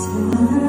怎了？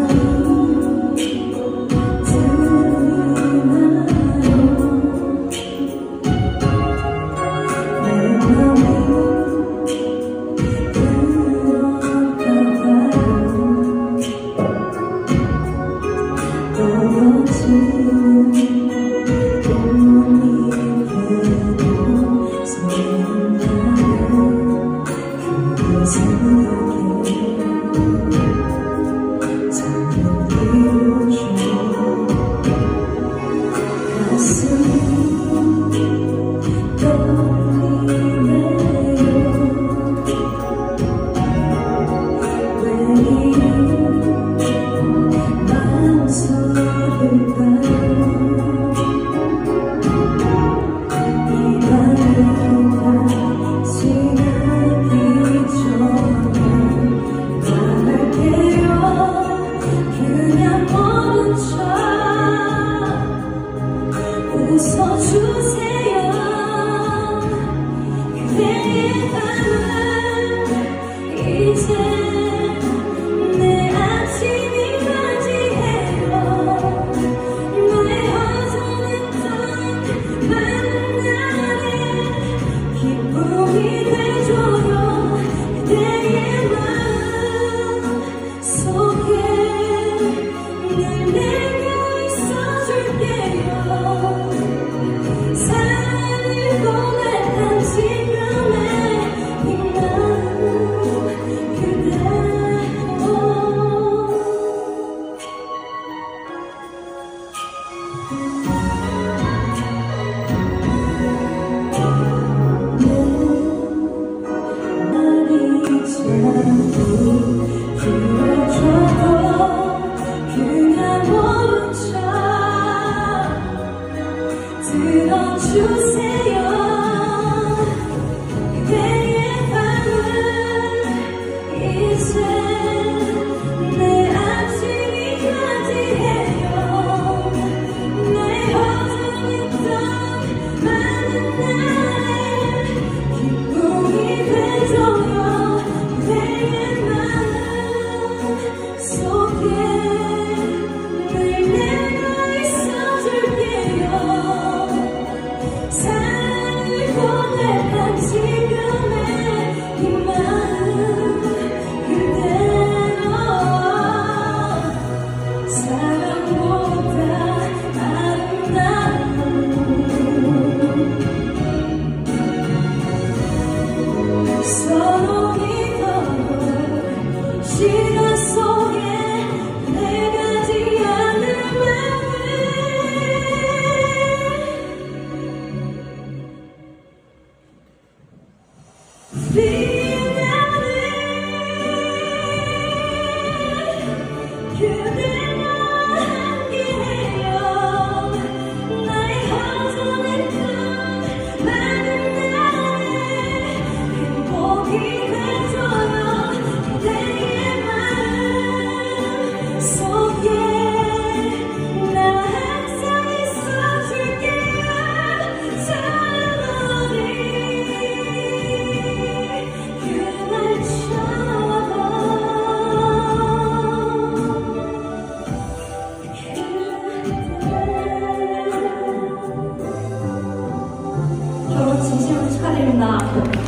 주세요. 그대의 밤을 Sit on to say 真的。